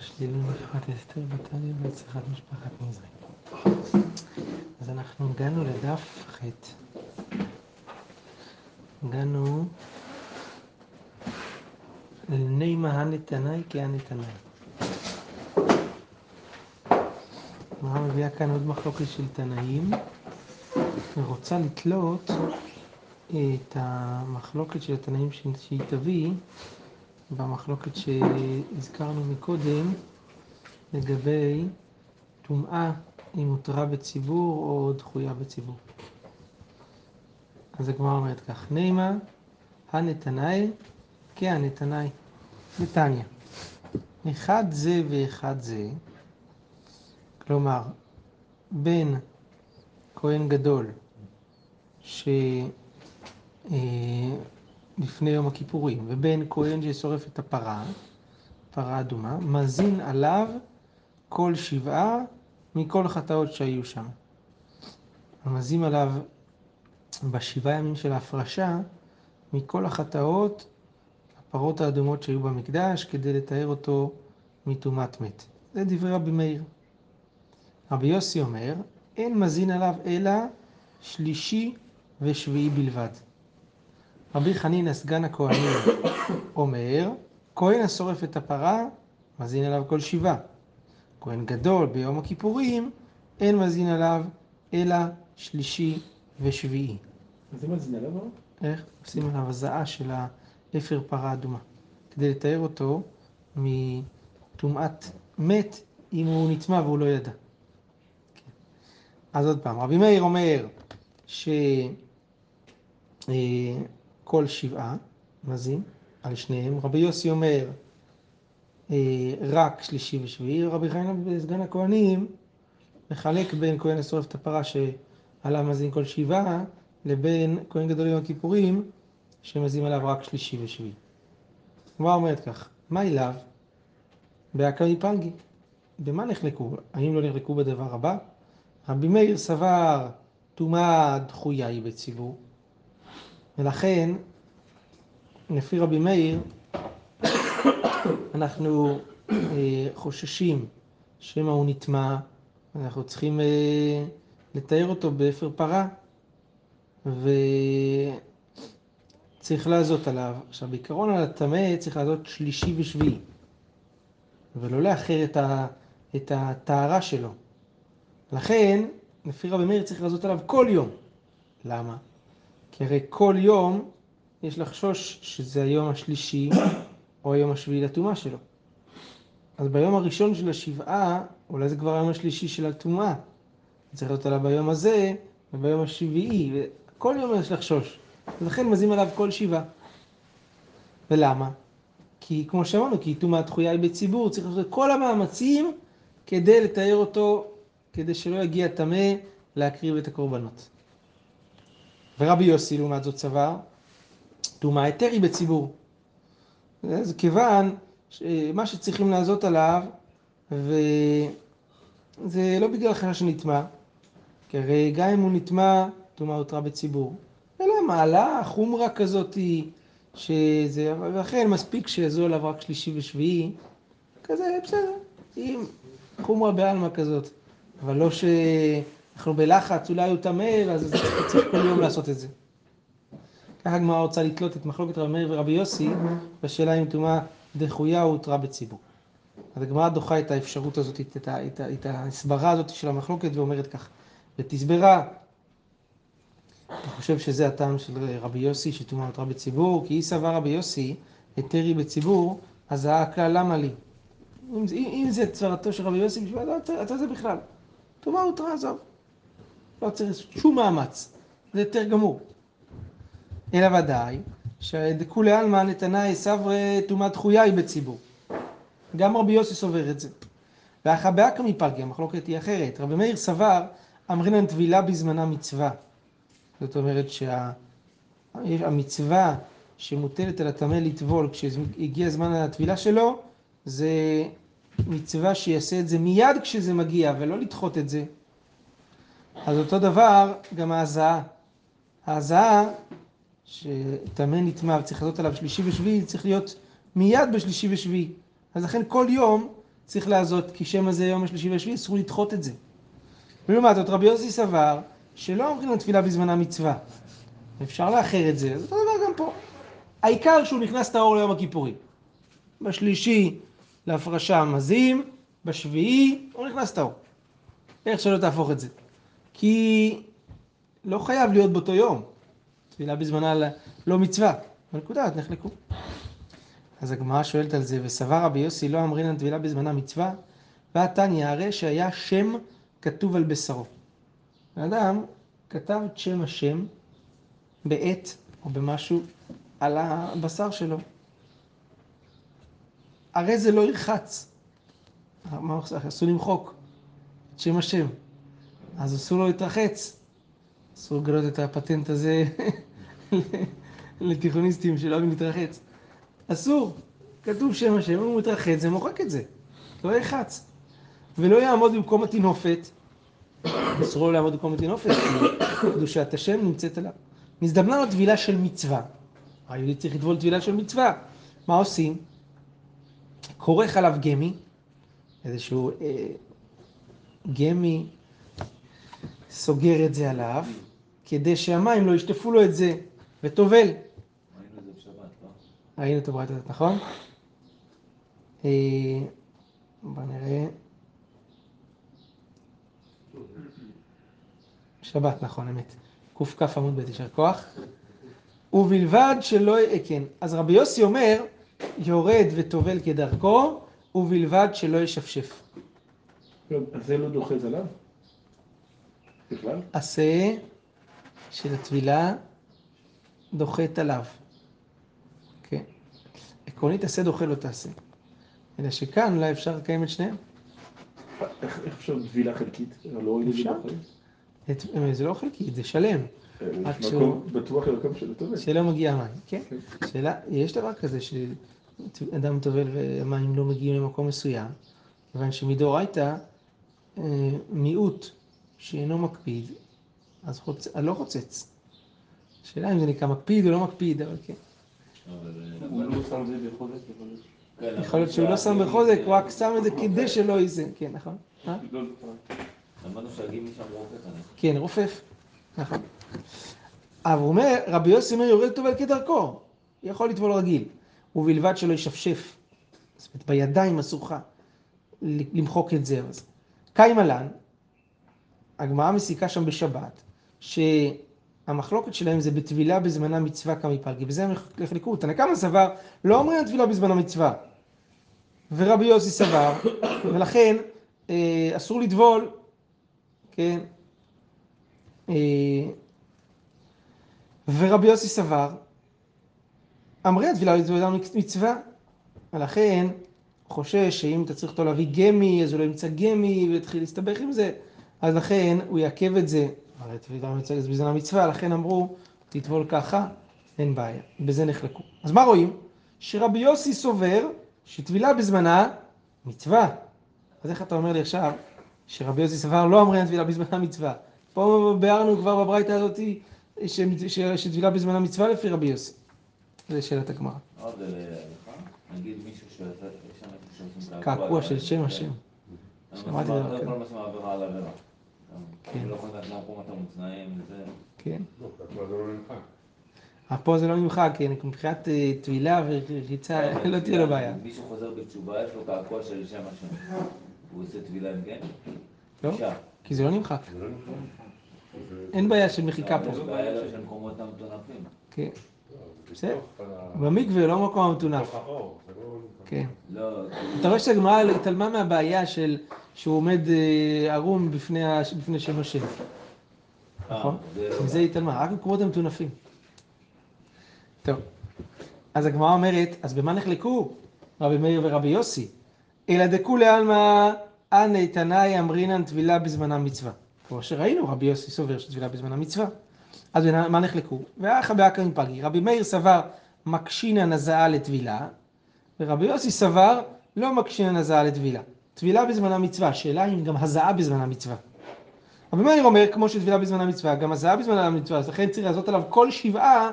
שלילי למשפחת אסתר בתניא והצלחת משפחת נזרי. אז אנחנו הגענו לדף ח'. הגענו לנימה הנתנאי כהנתנאי. הגמרא מביאה כאן עוד מחלוקת של תנאים, ורוצה לתלות את המחלוקת של התנאים שהיא תביא במחלוקת שהזכרנו מקודם לגבי טומאה אם הותרה בציבור או דחויה בציבור. אז הגמרא אומרת כך, נימה הנתנאי כהנתנאי נתניה. אחד זה ואחד זה, כלומר, בין כהן גדול ש... לפני יום הכיפורים, ובין כהן ששורף את הפרה, פרה אדומה, מזין עליו כל שבעה מכל החטאות שהיו שם. מזין עליו בשבעה ימים של ההפרשה מכל החטאות, הפרות האדומות שהיו במקדש, כדי לתאר אותו מטומאת מת. זה דברי רבי מאיר. רבי יוסי אומר, אין מזין עליו אלא שלישי ושביעי בלבד. רבי חנינא סגן הכהנים אומר, כהן השורף את הפרה, מזין עליו כל שבעה. כהן גדול ביום הכיפורים, אין מזין עליו אלא שלישי ושביעי. זה מזין עליו? איך? עושים עליו הזעה של האפר פרה אדומה, כדי לתאר אותו מטומאת מת אם הוא נטמע והוא לא ידע. כן. אז עוד פעם, רבי מאיר אומר ש... כל שבעה מזין על שניהם. רבי יוסי אומר רק שלישי ושביעי. רבי חיים בסגן הכהנים מחלק בין כהן השורף את הפרה שעליו מזין כל שבעה לבין כהן גדול יום הכיפורים שמזין עליו רק שלישי ושביעי. הגמרא אומרת כך, מאי לאו בהא קמיפלגי. במה נחלקו? האם לא נחלקו בדבר הבא? רבי מאיר סבר טומאה דחויה היא בציבור, ולכן, לפי רבי מאיר, אנחנו אה, חוששים שמא הוא נטמא, אנחנו צריכים אה, לטהר אותו באפר פרה, וצריך לעזות עליו. עכשיו, בעיקרון על הטמא צריך לעזות שלישי ושביעי, ולא לאחר את, הטהרה שלו. לכן, לפי רבי מאיר צריך לעזות עליו כל יום. למה? כי הרי כל יום יש לחשוש שזה היום השלישי או היום השביעי לטומאה שלו. אז ביום הראשון של השבעה, אולי זה כבר היום השלישי של הטומאה. צריך להיות עליו ביום הזה וביום השביעי, וכל יום יש לחשוש. ולכן מזים עליו כל שבעה. ולמה? כי כמו שאמרנו, כי טומאה דחויה היא בציבור, צריך לעשות את כל המאמצים כדי לתאר אותו, כדי שלא יגיע טמא להקריב את הקורבנות. ורבי יוסי לעומת זאת סבר, טומאה היא בציבור. זה כיוון שמה שצריכים לעזות עליו, וזה לא בגלל חשש שנטמע, כי הרי גם אם הוא נטמע, טומאה הותרה בציבור. אלא מעלה חומרה כזאתי, שזה, ולכן מספיק שיעזו עליו רק שלישי ושביעי, כזה בסדר, אם חומרה בעלמא כזאת, אבל לא ש... אנחנו בלחץ, אולי הוא טמא, אז צריך כל יום לעשות את זה. ככה הגמרא רוצה לתלות את מחלוקת רבי מאיר ורבי יוסי בשאלה אם טומאה דחויה או הותרה בציבור. אז הגמרא דוחה את האפשרות הזאת, את, את, את, את ההסברה הזאת של המחלוקת ואומרת כך, ותסברה, אני חושב שזה הטעם של רבי יוסי שטומאה הותרה בציבור, כי היא סבר רבי יוסי, היתרי בציבור, אז הכלל למה לי? אם, אם זה צרתו של רבי יוסי, בשביל אתה זה בכלל. טומאה הותרה, עזוב. לא צריך שום מאמץ, זה יותר גמור. אלא ודאי שדכולי עלמא נתנאי סברי טומאה דחויה היא בציבור. גם רבי יוסי סובר את זה. ואחא באקא מפלגי, המחלוקת היא אחרת. רבי מאיר סבר, אמרינן טבילה בזמנה מצווה. זאת אומרת שהמצווה שמוטלת על הטמא לטבול כשהגיע זמן הטבילה שלו, זה מצווה שיעשה את זה מיד כשזה מגיע, ולא לדחות את זה. אז אותו דבר גם ההזעה. ההזעה, שטמא נטמע וצריך לעשות עליו שלישי ושביעי, צריך להיות מיד בשלישי ושביעי. אז לכן כל יום צריך לעזות, כי שם הזה יום השלישי והשביעי, אסור לדחות את זה. ולעומת זאת, רבי יוסי סבר שלא אומרים לתפילה בזמן המצווה. אפשר לאחר את זה, אז אותו דבר גם פה. העיקר שהוא נכנס טהור ליום הכיפורים. בשלישי להפרשה מזים, בשביעי הוא נכנס טהור. איך שלא תהפוך את זה. כי לא חייב להיות באותו יום. תפילה בזמנה לא מצווה. בנקודה, אז נחלקו. אז הגמרא שואלת על זה, וסבר רבי יוסי לא אמרינן טבילה בזמנה מצווה, והתניא הרי שהיה שם כתוב על בשרו. האדם כתב את שם השם בעט או במשהו על הבשר שלו. הרי זה לא ירחץ. אסור למחוק את שם השם. אז אסור לו להתרחץ. אסור לגלות את הפטנט הזה לתיכוניסטים שלא אוהבים להתרחץ. אסור. כתוב שם השם, אם הוא מתרחץ, זה מוחק את זה. לא ירחץ. ולא יעמוד במקום הטינופת. אסור לו לעמוד במקום הטינופת, כי קדושת השם נמצאת עליו. נזדמנה לו טבילה של מצווה. היהודי צריך לטבול טבילה של מצווה. מה עושים? כורך עליו גמי, איזשהו אה, גמי סוגר את זה עליו, כדי שהמים לא ישטפו לו את זה, וטובל. ראינו את זה בשבת, לא? ראינו את הברית הזאת, נכון? אה, בוא נראה. שבת, נכון, אמת. קכ עמוד ב', יישר כוח. ובלבד שלא, אה, כן, אז רבי יוסי אומר, יורד וטובל כדרכו, ובלבד שלא ישפשף. לא, זה לא דוחז עליו? בכלל? עשה של הטבילה דוחת עליו. כן. עקרונית עשה דוחה לא תעשה. אלא שכאן אולי אפשר לקיים את שניהם. איך אפשר טבילה חלקית? לא רואים את זה בחיים? זה לא חלקית, זה שלם. אה, יש מקום בטוח למקום שלא טובל. שלא מגיע מים, כן? כן. שאלה, יש דבר כזה שאדם טובל והמים לא מגיעים למקום מסוים, כיוון שמדאורייתא אה, מיעוט שאינו מקפיד, אז חוצ... לא חוצץ. השאלה אם זה נקרא מקפיד או לא מקפיד, אבל כן. הוא לא שם את זה בחוזק, כן, יכול להיות שהוא לא שם בחוזק, הוא רק שם את זה כדי שלא ייזה, כן, נכון? אה? לא, למדנו שהגימי שם רופף. כן, רופף, נכון. אבל הוא אומר, רבי יוסי אומר, יורד טובל כדרכו, יכול לטבול רגיל, ובלבד שלא ישפשף. זאת אומרת, בידיים אסור לך למחוק את זה. קיים עלן, הגמרא מסיקה שם בשבת, שהמחלוקת שלהם זה בטבילה בזמנה מצווה כמי פלגי, וזה הם יחלקו. תנא קמא סבר, לא אומרים טבילה בזמנה מצווה. ורבי יוסי סבר, ולכן אה, אסור לטבול, כן? אה, ורבי יוסי סבר, אמרי הטבילה בזמנה מצווה, ולכן חושש שאם אתה צריך אותו להביא גמי, אז הוא לא ימצא גמי ויתחיל להסתבך עם זה. אז לכן הוא יעכב את זה, הרי תבידה מצגת בזמן המצווה, לכן אמרו, תטבול ככה, אין בעיה. בזה נחלקו. אז מה רואים? שרבי יוסי סובר שטבילה בזמנה מצווה. אז איך אתה אומר לי עכשיו שרבי יוסי סבר לא אמרנו טבילה בזמנה מצווה? פה ביארנו כבר בברייתא הזאת שטבילה בזמנה מצווה לפי רבי יוסי. זה שאלת הגמרא. עוד נגיד מישהו שעושים קעקוע של שם השם. שמעתי דבר כזה. על עבירה. כן. לא יכול לדעת מהמקומות המוצנעים וזה. כן. לא, פה זה לא נמחק, כן, מבחינת אה, טבילה וריצה לא תהיה לו בעיה. מישהו חוזר בתשובה, יש לו קעקוע של שם השם. הוא עושה טבילה עם כן? לא, כי זה לא נמחק. אין בעיה של מחיקה פה. יש בעיה של מקומות המטונפים. כן. בסדר. במקווה, לא מקום המטונף. כן. לא, אתה רואה שהגמרא התעלמה מהבעיה של שהוא עומד אה, ערום בפני שם השם. אה, נכון? מזה היא התעלמה, רק במקומות המטונפים. טוב. אז הגמרא אומרת, אז במה נחלקו רבי מאיר ורבי יוסי? אלא דכולי עלמא אנא תנאי אמרינן טבילה בזמנה מצווה. כמו שראינו, רבי יוסי סובר שטבילה בזמנה מצווה. אז מה נחלקו? ואחא באקא מפגי. רבי מאיר סבר מקשינן הזעה לטבילה, ורבי יוסי סבר לא מקשינן הזעה לטבילה. טבילה בזמנה מצווה, השאלה אם גם הזעה בזמנה מצווה. רבי מאיר אומר, כמו שטבילה בזמנה מצווה, גם הזעה בזמנה מצווה, אז לכן צריך לעשות עליו כל שבעה,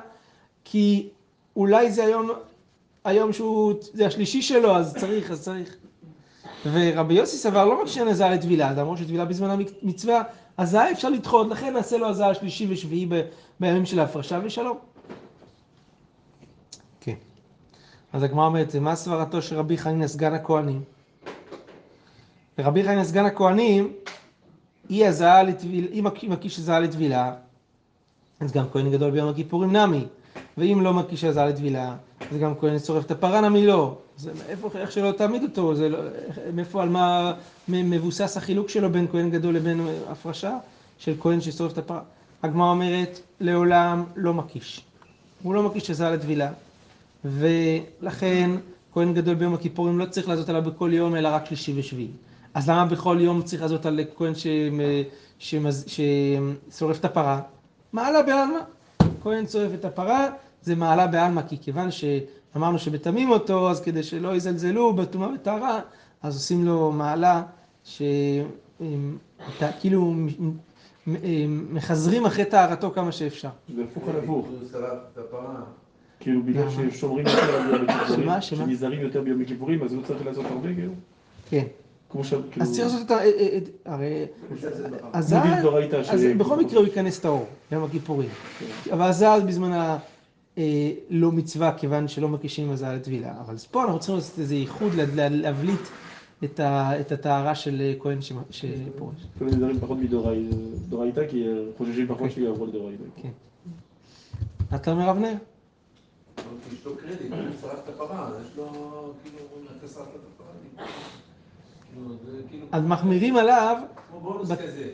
כי אולי זה היום, היום שהוא, זה השלישי שלו, אז צריך, אז צריך. ורבי יוסי סבר לא רק שאין הזעה לטבילה, למרות שטבילה בזמן המצווה, הזעה אפשר לדחות, לכן נעשה לו הזעה שלישי ושביעי ב- בימים של ההפרשה ושלום. כן. אז הגמרא אומרת, מה סברתו של רבי חנינא סגן הכהנים? ורבי חנינא סגן הכהנים, היא הזעה לטבילה, אם מקיש הזעה לטבילה, אז גם כהן גדול ביום הכיפורים נמי. ואם לא מקיש הזעה לטבילה, אז גם כהן שורף את הפרה נמי לא. זה איפה, איך שלא תעמיד אותו, זה לא, מאיפה, על מה מבוסס החילוק שלו בין כהן גדול לבין הפרשה של כהן ששורף את הפרה. הגמרא אומרת, לעולם לא מקיש. הוא לא מקיש הזעה לטבילה. ולכן כהן גדול ביום הכיפורים לא צריך לעשות עליו בכל יום, אלא רק שלישי ושביעי. אז למה בכל יום צריך לעשות על כהן ששורף את הפרה? מעלה בעלמא. כהן שורף את הפרה, זה מעלה בעלמא, כי כיוון שאמרנו שבטמאים אותו, אז כדי שלא יזלזלו בטומאה וטהרה, אז עושים לו מעלה שכאילו מחזרים אחרי טהרתו כמה שאפשר. זה הפוך על הפוך. כאילו בגלל? ששומרים יותר על יום הכיפורים? שנזהרים יותר ביום הכיפורים, אז הוא צריך לעשות הרבה כאילו. כן. כמו ש... כאילו... אז צריך לעשות את ה... הרי... אז כמו דאורייתא ש- אז בכל מקרה הוא ייכנס טהור, יום הכיפורים. אבל הזעה בזמן ה... אה, לא מצווה, כיוון שלא מקישים הזעה לטבילה. אבל אז פה אנחנו צריכים לעשות איזה ייחוד, לה- לה- להבליט את את הטהרה של אה, כהן שפורש. כאילו נזהרים פחות מדאורייתא, כי חוששים פחות אוקיי. שיעברו לדאורייתא. כן. אתה אומר אבנר? יש לו קרדיט, הוא שרף את הפרה, אז יש לו, כאילו, אתה שרפת את הפרה. אז מחמירים עליו, כמו בונוס בת- כזה.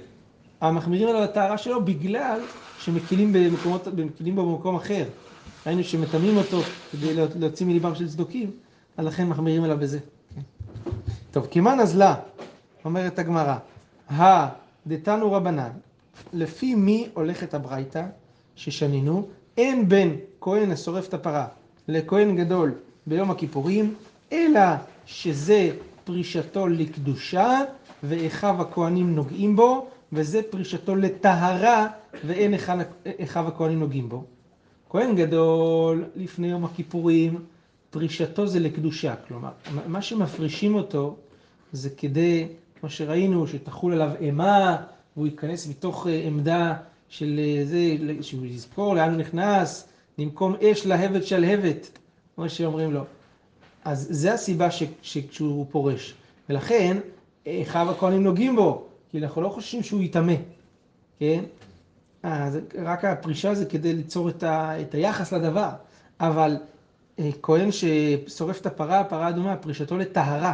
המחמירים עליו הטהרה שלו בגלל שמקילים במקומות, מקילים בו במקום אחר. ראינו שמטמאים אותו כדי לה- להוציא מליבם של צדוקים, אז לכן מחמירים עליו בזה. טוב, כמאן אזלה, אומרת הגמרא, הא דתנו רבנן, לפי מי הולכת הברייתא ששנינו, אין בין כהן השורף את הפרה לכהן גדול ביום הכיפורים, אלא שזה פרישתו לקדושה, ואחיו הכהנים נוגעים בו, וזה פרישתו לטהרה, ואין אחיו- הכהנים נוגעים בו. כהן גדול לפני יום הכיפורים, פרישתו זה לקדושה, כלומר, מה שמפרישים אותו זה כדי, כמו שראינו, שתחול עליו אימה, והוא ייכנס מתוך אה, עמדה של אה, זה, שהוא יזכור לאן הוא נכנס, במקום אש להבת שלהבת, כמו שאומרים לו. אז זה הסיבה ש, שכשהוא פורש. ולכן, אחיו הכהנים נוגעים בו, כי אנחנו לא חושבים שהוא יטמא, כן? אז רק הפרישה זה כדי ליצור את, ה, את היחס לדבר. אבל אה, כהן ששורף את הפרה, הפרה אדומה, פרישתו לטהרה.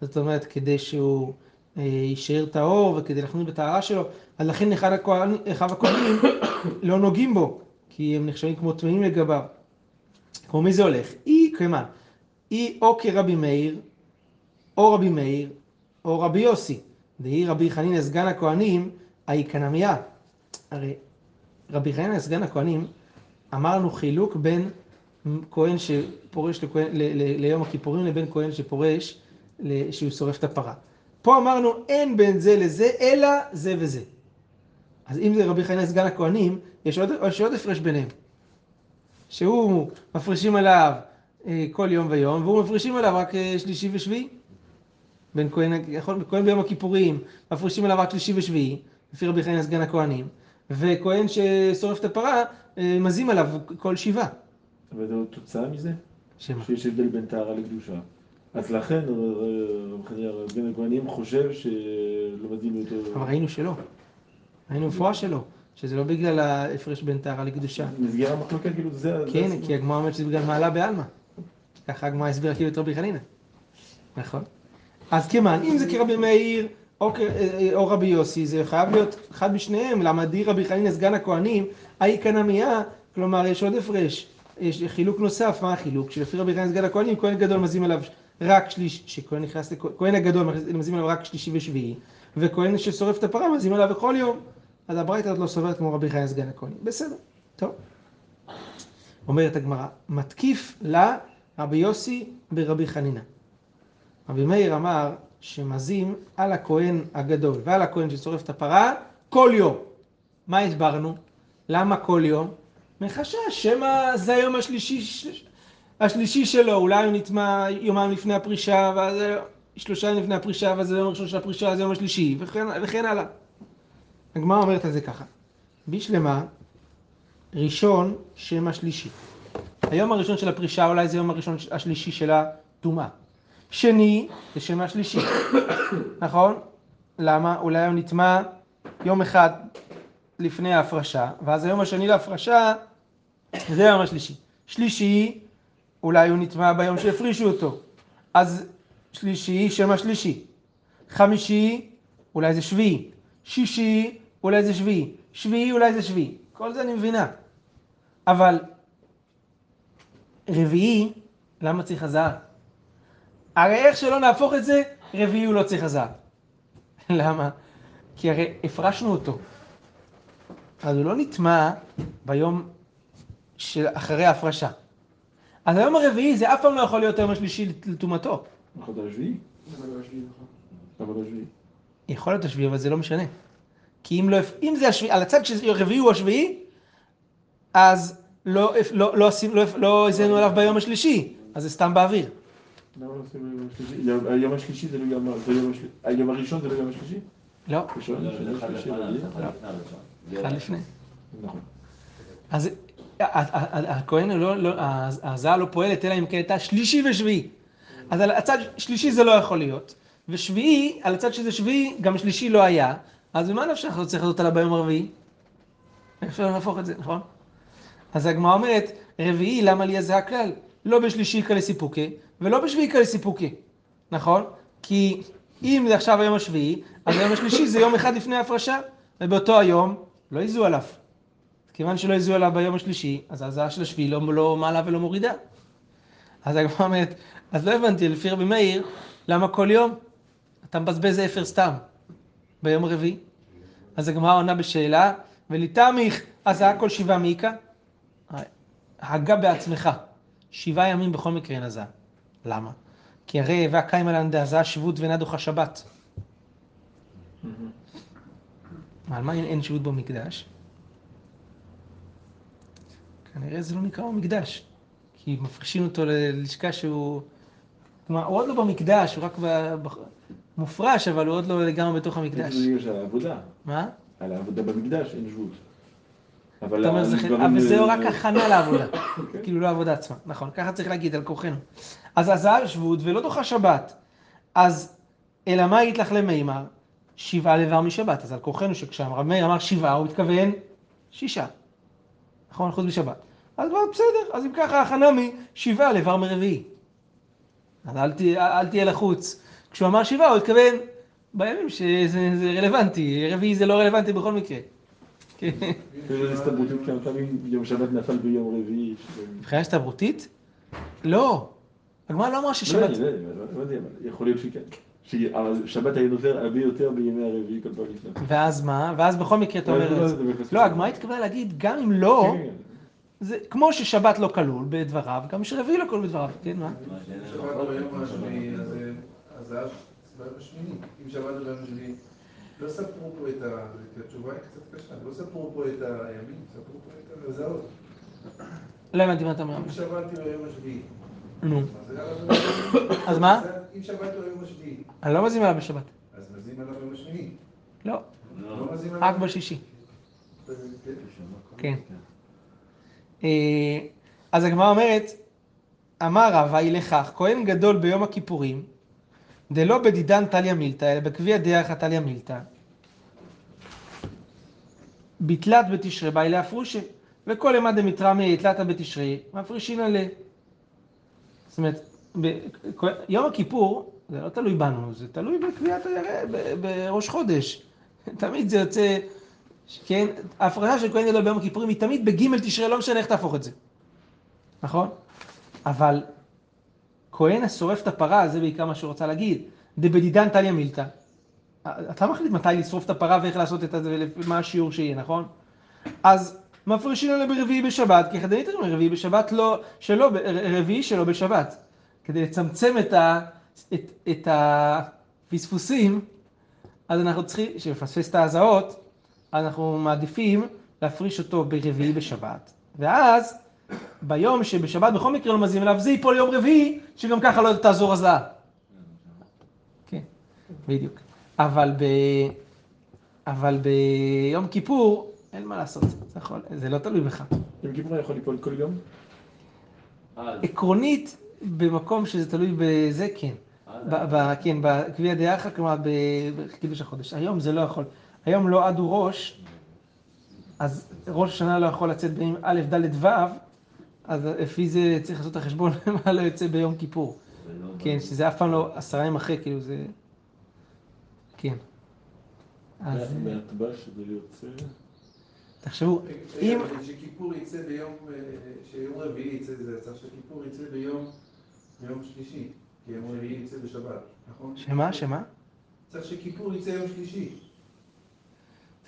זאת אומרת, כדי שהוא אה, יישאר טהור וכדי להחמיר בטהרה שלו, אז לכן אחד הכהנים, אחיו הכהנים לא נוגעים בו, כי הם נחשבים כמו טמאים לגביו. כמו מי זה הולך? אי, כמה? אי או כרבי מאיר, או רבי מאיר, או רבי יוסי. דהי רבי חנינא סגן הכהנים, האי קנמיה. הרי רבי חנינא סגן הכהנים, אמרנו חילוק בין כהן שפורש לכהן, ל, ל, ליום הכיפורים לבין כהן שפורש ל- שהוא שורף את הפרה. פה אמרנו אין בין זה לזה, אלא זה וזה. אז אם זה רבי חנינא סגן הכהנים, יש עוד, יש עוד הפרש ביניהם. שהוא מפרישים עליו כל יום ויום, והוא מפרישים עליו רק אה, שלישי ושביעי. בין כהן, יכול, כהן ביום הכיפורים, מפרישים עליו רק שלישי ושביעי, לפי רבי חנינא סגן הכהנים, וכהן ששורף את הפרה, אה, מזים עליו כל שבעה. אבל זו תוצאה מזה, שמה? שיש הבדל בין טהרה לקדושה. אז לכן רב חניה בן הכהנים חושב שלא מדהים אותו. אבל ראינו שלא. ראינו מפורש שלא. שזה לא בגלל ההפרש בין טהרה לקדושה. נסגרה מחלוקה, כאילו זה... כן. כי הגמרא אומרת שזה בגלל מעלה בעלמא. ככה הגמרא הסבירה כאילו את רבי חנינא. נכון. אז כמען, אם זה כרבי מאיר או, כ- או רבי יוסי, זה חייב להיות אחד משניהם. למה די רבי חנינא סגן הכהנים, האי קנמיה, כלומר יש עוד הפרש. יש חילוק נוסף, מה החילוק? שלפי רבי חנינא סגן הכהנים, כהן גדול מזים עליו רק שליש, שכהן נכנס, לכ- כהן הגדול מזים עליו רק שלישי ושביעי, וכהן ששורף את הפרה מזים עליו בכל יום. אז הברייתא עוד לא סוברת כמו רבי חנינא סגן הכהנים. בסדר, טוב. אומרת הגמרא, מתקיף לה רבי יוסי ברבי חנינא. רבי מאיר אמר שמזים על הכהן הגדול ועל הכהן ששורף את הפרה כל יום. מה הסברנו? למה כל יום? מחשש, שמא זה היום השלישי, השלישי שלו, אולי הוא נטמע יומיים לפני הפרישה, ואז... שלושה ימים לפני הפרישה, ואז זה יום הראשון של הפרישה, זה יום השלישי, וכן, וכן הלאה. הגמרא אומרת על זה ככה, בשלמה, ראשון, שם השלישי. היום הראשון של הפרישה אולי זה יום הראשון השלישי של הטומאה. שני, זה שם השלישי, נכון? למה? אולי הוא נטמע יום אחד לפני ההפרשה, ואז היום השני להפרשה זה היום השלישי. שלישי, אולי הוא נטמע ביום שהפרישו אותו. אז שלישי, שם השלישי. חמישי, אולי זה שביעי. שישי, אולי זה שביעי. שביעי, אולי זה שביעי. כל זה אני מבינה. אבל רביעי, למה צריך הזעה? הרי איך שלא נהפוך את זה, רביעי הוא לא צריך הזעה. למה? כי הרי הפרשנו אותו. אז הוא לא נטמע ביום של אחרי ההפרשה. אז היום הרביעי זה אף פעם לא יכול להיות היום השלישי לטומאתו. נכון, השביעי? אבל השביעי. יכול להיות השביעי, אבל זה לא משנה. כי אם, לא, אם זה השביעי, על הצד שהרביעי הוא השביעי, אז לא, לא, לא, לא, לא הזינו עליו ביום השלישי, אז זה סתם באוויר. למה לא עושים ביום השלישי? היום השלישי זה לא יום השלישי? היום הראשון זה לא יום השלישי? לא, אחד לפני. נכון. אז הכהן, לא, לא, הזעה לא פועלת, אלא אם כן הייתה שלישי ושביעי. אז על הצד שלישי זה לא יכול להיות. ושביעי, על הצד שזה שביעי, גם שלישי לא היה. אז במה נפשך אנחנו צריכים לעשות עליו ביום הרביעי? אפשר להפוך את זה, נכון? אז הגמרא אומרת, רביעי, למה לי זה הכלל? לא בשלישי כאלה סיפוקי, ולא בשביעי כאלה סיפוקי, נכון? כי אם זה עכשיו היום השביעי, אז היום השלישי זה יום אחד לפני ההפרשה, ובאותו היום לא יזו עליו. כיוון שלא יזו עליו ביום השלישי, אז ההזעה של השביעי לא, לא מעלה ולא מורידה. אז הגמרא אומרת, אז לא הבנתי, לפי רבי מאיר, למה כל יום אתה מבזבז אפר סתם ביום הרביעי? אז הגמרא עונה בשאלה, ולתמיך הזעה כל שבעה מיקה? הגה בעצמך, שבעה ימים בכל מקרה הזעה. למה? כי הרי הווה קיימא לן דהזעה שבות ואינה דוחה שבת. על מה אין- אין שבות במקדש? כנראה זה לא נקרא במקדש, כי מפרישים אותו ללשכה שהוא... כלומר, הוא עוד לא במקדש, הוא רק ב... מופרש, אבל הוא עוד לא לגמרי בתוך המקדש. זה בגלל העבודה. מה? על העבודה במקדש אין שבות. אבל אתה אומר, על זה דברים, אבל זהו אה, רק הכנה לעבודה, כאילו לא העבודה עצמה, נכון, ככה צריך להגיד על כוחנו. אז הזעה שבות ולא דוחה שבת. אז אלא מה יתלך למימר? שבעה לבר משבת. אז על כוחנו שכשהרב מאיר אמר שבעה, הוא התכוון שישה. נכון, חוץ משבת. אז כבר בסדר, אז אם ככה הכנה משבעה לבר מרביעי. אז אל, ת, אל תהיה לחוץ. כשהוא אמר שבעה, הוא התכוון בימים שזה זה רלוונטי, רביעי זה לא רלוונטי בכל מקרה. זה הסתברותית כמה פעמים יום שבת נפל ביום רביעי. מבחינה הסתברותית? לא. הגמרא לא אמרה לא ששבת... יודע, לא יודע, לא יודע, יכול להיות שכן. שבת היה נותר הרבה יותר בימי הרביעי כל פעם לפני. ואז מה? ואז בכל מקרה אתה לא, אומר לא, לא, הגמרא התכוונה להגיד, גם אם לא, כן, כן. זה כמו ששבת לא כלול בדבריו, גם שרביעי לא כלול בדבריו, כן, מה? שבת ביום השביעי. אז אז זה היה ביום השמיני. אם שבת ביום השביעי, לא ספרו פה את ה... התשובה היא קצת קשה. לא ספרו פה את הימים, ספרו פה את הזעות. לא הבנתי מה אתה אומר. אם שבת היא ביום השביעי, נו. אז מה? אם שבת היא ביום השביעי, אני לא מזים עליו בשבת. אז מזים עליו ביום השמיני. לא, לא. רק בשישי. כן. אה, אז הגמרא אומרת, אמר רבא לכך, כהן גדול ביום הכיפורים, דלא בדידן טליה מילתא, אלא בקביע דרך טליה מילתא. בתלת בתשרי באי להפרושי, וכל אימה דמתרמי תלתא בתשרי, מפרישין עליה. זאת אומרת, ב- יום הכיפור, זה לא תלוי בנו, זה תלוי בקביעת הירא, ב- בראש חודש. תמיד זה יוצא, כן, ההפרשה של כהן גדול ביום הכיפורים היא תמיד בגימל תשרי, לא משנה איך תהפוך את זה. נכון? אבל כהן השורף את הפרה, זה בעיקר מה שהוא רוצה להגיד, דבדידן טליה מילתא. אתה מחליט מתי לשרוף את הפרה ואיך לעשות את זה, ומה השיעור שיהיה, נכון? אז מפרישים עליה ברביעי בשבת, כי חדנית אומרים רביעי בשבת לא, שלא, רביעי שלא בשבת. כדי לצמצם את, ה, את, את הפספוסים, אז אנחנו צריכים, שמפספס את ההזעות, אנחנו מעדיפים להפריש אותו ברביעי בשבת. ואז, ביום שבשבת בכל מקרה לא מזים אליו, זה ייפול יום רביעי, שגם ככה לא תעזור הזעה. בדיוק. אבל ב... אבל ביום כיפור, אין מה לעשות, זה, יכול... זה לא תלוי בך. יום כיפור יכול ליפול כל יום? אז, עקרונית, במקום שזה תלוי בזה, כן. אז, ב- ב- כן, בקביע דעך, כלומר ב- בקידוש החודש. היום זה לא יכול. היום לא עדו ראש, אז ראש השנה לא יכול לצאת בימים א', ד', ו', אז לפי זה צריך לעשות את החשבון מה לא יוצא ביום כיפור. ולא כן, שזה אף פעם לא עשרה ימים אחרי, כאילו זה... כן. אז מהטבש זה יוצא... תחשבו, אם... אם... שכיפור יצא ביום, אה, שיום רביעי יצא, זה יצא שכיפור יצא ביום, ביום שלישי, כי יום רביעי יצא בשבת, נכון? שמה? שמה? צריך שכיפור יצא יום שלישי.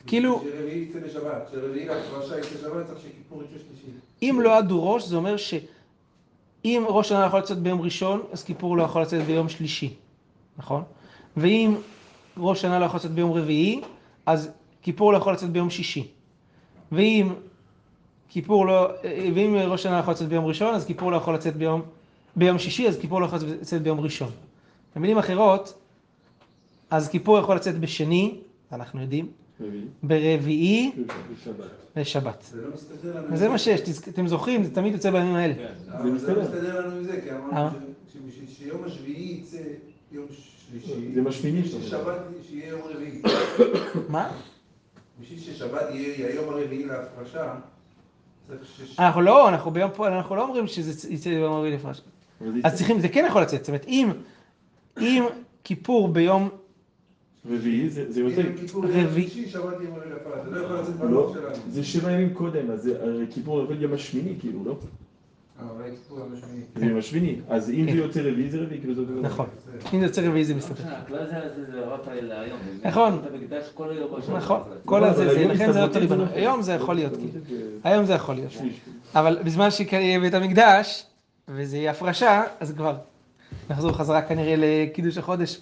כאילו, שרביעי יצא בשבת, שרביעי להפרשה יצא שבת, צריך שכיפור יצא שלישי. אם לא עדו ראש, זה אומר שאם ראש השנה יכול לצאת ביום ראשון, אז כיפור לא יכול לצאת ביום שלישי, נכון? ואם ראש השנה לא יכול לצאת ביום רביעי, אז כיפור לא יכול לצאת ביום שישי. ואם כיפור לא, ואם ראש השנה לא יכול לצאת ביום ראשון, אז כיפור לא יכול לצאת ביום, ביום שישי, אז כיפור לא יכול לצאת ביום ראשון. במילים אחרות, אז כיפור יכול לצאת בשני, אנחנו יודעים, רביעי, ברביעי בשבת. ושבת. זה לא מסתדר לנו. וזה מה שיש, אתם זוכרים, זה תמיד יוצא בימים האלה. כן, זה מסתדר. לא מסתדר לנו עם זה, כי אה? אמרנו שיום השביעי יצא יום שלישי, זה בשמיני שלו. ששבת שיהיה יום רביעי. מה? בשביל ששבת יהיה היום הרביעי להפרשה. אנחנו לא, אנחנו ביום פה, אנחנו לא אומרים שזה יצא ביום רביעי לפרש. אבל זה אז. צריכים, זה כן יכול לצאת, זאת אומרת, אם, אם כיפור ביום, רביעי זה זה אם יוצא. יום כיפור יהיה יום רביעי. להפרשה. זה לא יכול לצאת לא, בלוח שלנו. זה שבע ימים קודם, אז כיפור עובד יום השמיני, כאילו, לא? זה יום השמיני. אז אם כן. זה יוצא רביעי זה רביעי, כאילו זה אותו דבר. נכון. אם זה יוצא רביעי זה לא מסתדר. להיום. נכון. נכון, זה- כל לא, הזה, לכן זה לא תלוי בנו. היום זה יכול להיות, כאילו. זה- היום זה יכול להיות. אבל בזמן שיהיה בית המקדש, וזה יהיה הפרשה, אז כבר נחזור חזרה כנראה לקידוש החודש.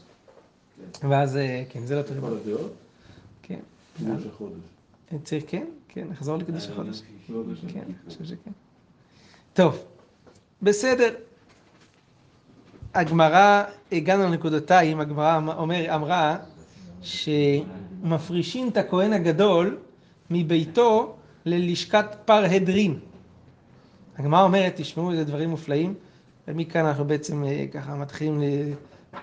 ואז, אה, כן, זה לא תלוי בנו. כן. קידוש החודש. צריך, כן, כן, נחזור לקידוש אה, החודש. השם. כן, אני חושב שכן. טוב, בסדר. הגמרא, הגענו לנקודותיים, הגמרא אומר, אמרה שמפרישים את הכהן הגדול מביתו ללשכת פרהדרין. הגמרא אומרת, תשמעו איזה דברים מופלאים, ומכאן אנחנו בעצם אה, ככה מתחילים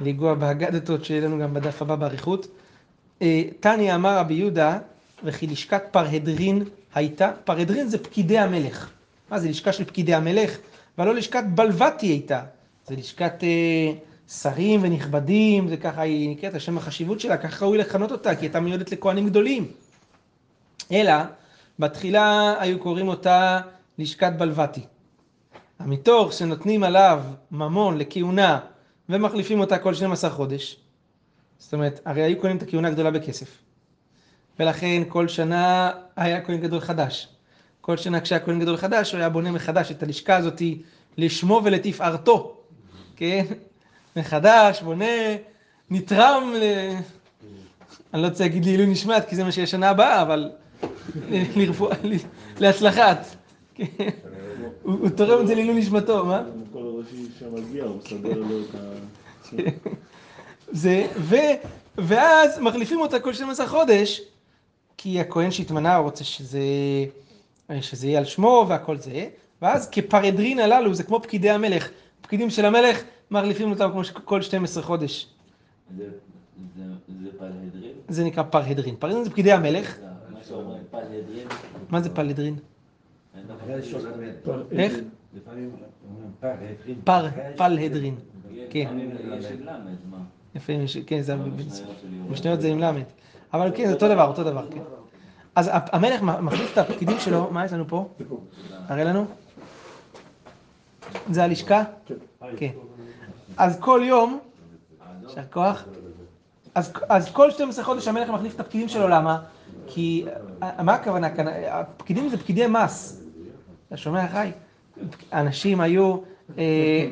לנגוע באגדתות שיהיה לנו גם בדף הבא באריכות. אה, תניא אמר רבי יהודה, וכי לשכת פרהדרין הייתה, פרהדרין זה פקידי המלך. מה זה לשכה של פקידי המלך? ולא לשכת בלבתי הייתה. זה לשכת אה, שרים ונכבדים, זה ככה היא נקראת, השם החשיבות שלה, ככה ראוי לכנות אותה, כי הייתה מיועדת לכהנים גדולים. אלא, בתחילה היו קוראים אותה לשכת בלבתי. המתוך שנותנים עליו ממון לכהונה ומחליפים אותה כל 12 חודש. זאת אומרת, הרי היו קונים את הכהונה הגדולה בכסף. ולכן כל שנה היה כהן גדול חדש. כל שנה כשהיה כהן גדול חדש, הוא היה בונה מחדש את הלשכה הזאת לשמו ולתפארתו. כן? מחדש, בונה, נתרם ל... אני לא רוצה להגיד לעילוי נשמת, כי זה מה שיש שנה הבאה, אבל להצלחת. הוא תורם את זה לעילוי נשמתו, מה? כל הראשי שמגיע, הוא מסדר לו את ה... זה, ו, ואז מחליפים אותה כל 12 חודש, כי הכהן שהתמנה רוצה שזה, שזה יהיה על שמו והכל זה, ואז כפרדרין הללו, זה כמו פקידי המלך, פקידים של המלך מחליפים אותם כמו כל 12 חודש. זה- זה- זה פלהדרין? זה נקרא פרהדרין. פרהדרין זה פקידי המלך. זה מה זה פלהדרין? איך? פר, פלהדרין. כן. לפעמים יש עם למד, מה? יפה, יש- כן, זה. משניות זה עם למד. אבל כן, זה אותו דבר, אותו דבר, כן. אז המלך מחליף את הפקידים שלו, מה יש לנו פה? הראה לנו. זה הלשכה? כן. כן. אז כל יום, יישר כוח. אז, אז כל 12 חודש המלך מחליף את הפקידים שלו, למה? כי, אה, מה הכוונה כאן? הפקידים זה פקידי מס. אתה שומע, חי? אנשים היו, אה,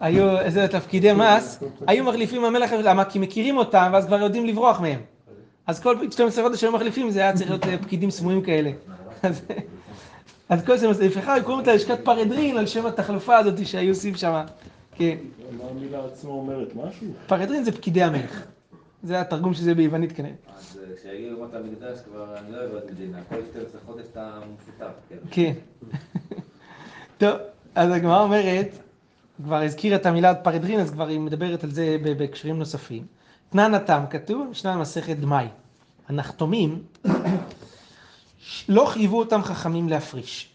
היו איזה תפקידי מס, היו מחליפים המלך, למה? כי מכירים אותם, ואז כבר יודעים לברוח מהם. אז כל 12 חודש היו מחליפים, זה היה צריך להיות אה, פקידים סמויים כאלה. אז- אז כל זה, לפיכך היו קוראים אותה לשכת פרדרין על שם התחלופה הזאת שהיו עושים שם. כן. מה המילה עצמה אומרת? משהו? פרדרין זה פקידי המלך. זה התרגום של זה ביוונית כנראה. אז אה, כשיגיעו יום המקדש כבר אני לא אוהב מדינה, כל 12 חודש אתה מפוטר. כן. טוב, אז הגמרא אומרת, כבר הזכירה את המילה פרדרין, אז כבר היא מדברת על זה בהקשרים נוספים. תנן התם כתוב, משנה מסכת דמאי. הנחתומים, לא חייבו אותם חכמים להפריש.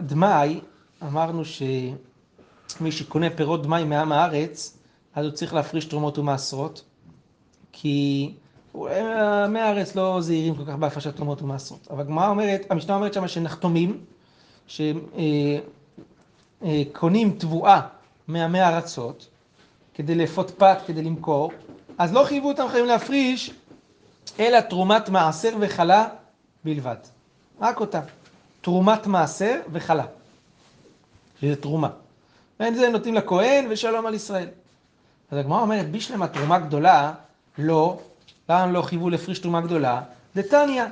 דמאי, אמרנו שמי שקונה פירות דמאי מעם הארץ, אז הוא צריך להפריש תרומות ומעשרות, כי עמי הארץ לא זהירים כל כך בהפרשת תרומות ומעשרות. אבל הגמרא אומרת, המשנה אומרת שמה שנחתומים, שקונים תבואה מעמי ארצות, כדי לאפות פת, כדי למכור, אז לא חייבו אותם חייבים להפריש, אלא תרומת מעשר וחלה בלבד. רק אותה. תרומת מעשר וחלה. שזה תרומה. ואין זה נותנים לכהן ושלום על ישראל. אז הגמרא אומרת, בשלמה תרומה גדולה, לא. למה לא חייבו להפריש תרומה גדולה? דתניא.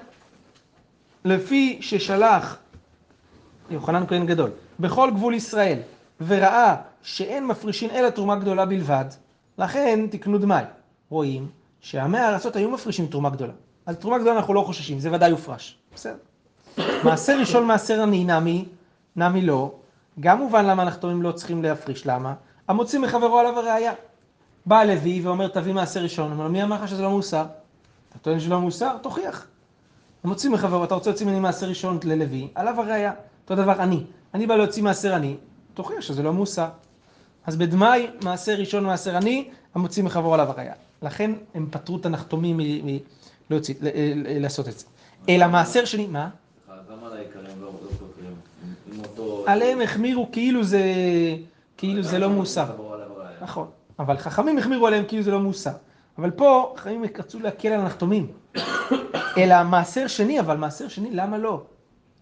לפי ששלח יוחנן כהן גדול, בכל גבול ישראל, וראה שאין מפרישין אלא תרומה גדולה בלבד, לכן תקנו דמאי. רואים שעמי הארצות היו מפרישים תרומה גדולה. על תרומה גדולה אנחנו לא חוששים, זה ודאי יופרש. בסדר. מעשר ראשון מעשר עני נמי, נמי לא. גם מובן למה הנחתומים לא צריכים להפריש, למה? המוציא מחברו עליו הראייה. בא לוי ואומר תביא מעשר ראשון, אומר מי אמר לך שזה לא מוסר? אתה טוען שלא מוסר? תוכיח. המוציא מחברו, אתה רוצה להוציא ממני מעשר ראשון ללוי, עליו הראייה. אותו דבר אני. אני בא להוציא מעשר אני, תוכיח שזה לא מוסר. אז בדמאי, מעשר ראשון מעשר אני, המוציא מחברו עליו הראייה. לכן הם פטרו את הנחתומים מ- מ- להוציא- ל- ל- לעשות את זה. אלא מעשר שני, מה? אז למה על העיקרים לא פותרים? עליהם החמירו כאילו זה, כאילו זה לא מוסר. נכון. אבל חכמים החמירו עליהם כאילו זה לא מוסר. אבל פה חכמים רצו להקל על הנחתומים. אלא מעשר שני, אבל מעשר שני, למה לא?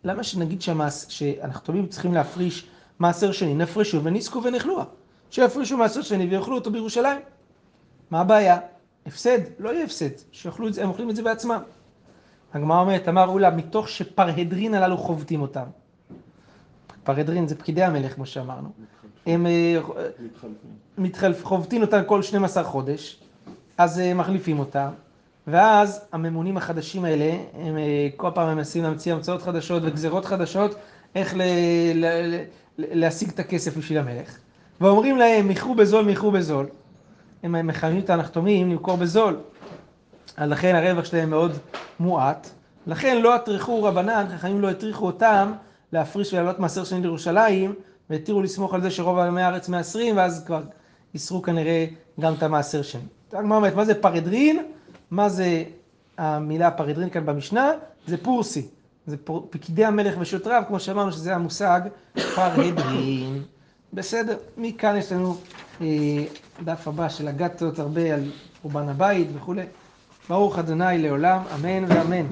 למה שנגיד שהמעש... שהנחתומים צריכים להפריש מעשר שני, נפרשו וניסקו ונחלוה. שיפרישו מעשר שני ויאכלו אותו בירושלים. מה הבעיה? הפסד, לא יהיה הפסד, שיאכלו את זה, הם אוכלים את זה בעצמם. הגמרא אומרת, אמר אולה, מתוך שפרהדרין הללו חובטים אותם. פרהדרין זה פקידי המלך, כמו שאמרנו. הם אה, מתחלפים. חובטים אותם כל 12 חודש, אז אה, מחליפים אותם, ואז הממונים החדשים האלה, הם אה, כל פעם הם מנסים להמציא המצאות חדשות וגזרות חדשות, איך ל- ל- ל- להשיג את הכסף בשביל המלך. ואומרים להם, מכרו בזול, מכרו בזול. הם מחייבים את הנחתומים למכור בזול. אז לכן הרווח שלהם מאוד מועט. לכן לא הטרחו רבנן, חכמים לא הטריחו אותם להפריש ולהעלות מעשר שני לירושלים, והתירו לסמוך על זה שרוב עמי הארץ מעשרים, ואז כבר איסרו כנראה גם את המעשר שני. הגמרא אומרת, מה זה פרדרין? מה זה המילה פרדרין כאן במשנה? זה פורסי. זה. פקידי המלך ושוטריו, כמו שאמרנו שזה המושג פרדרין. בסדר, מכאן יש לנו אה, דף הבא של הגטות הרבה על רובן הבית וכולי. ברוך אדוני לעולם, אמן ואמן.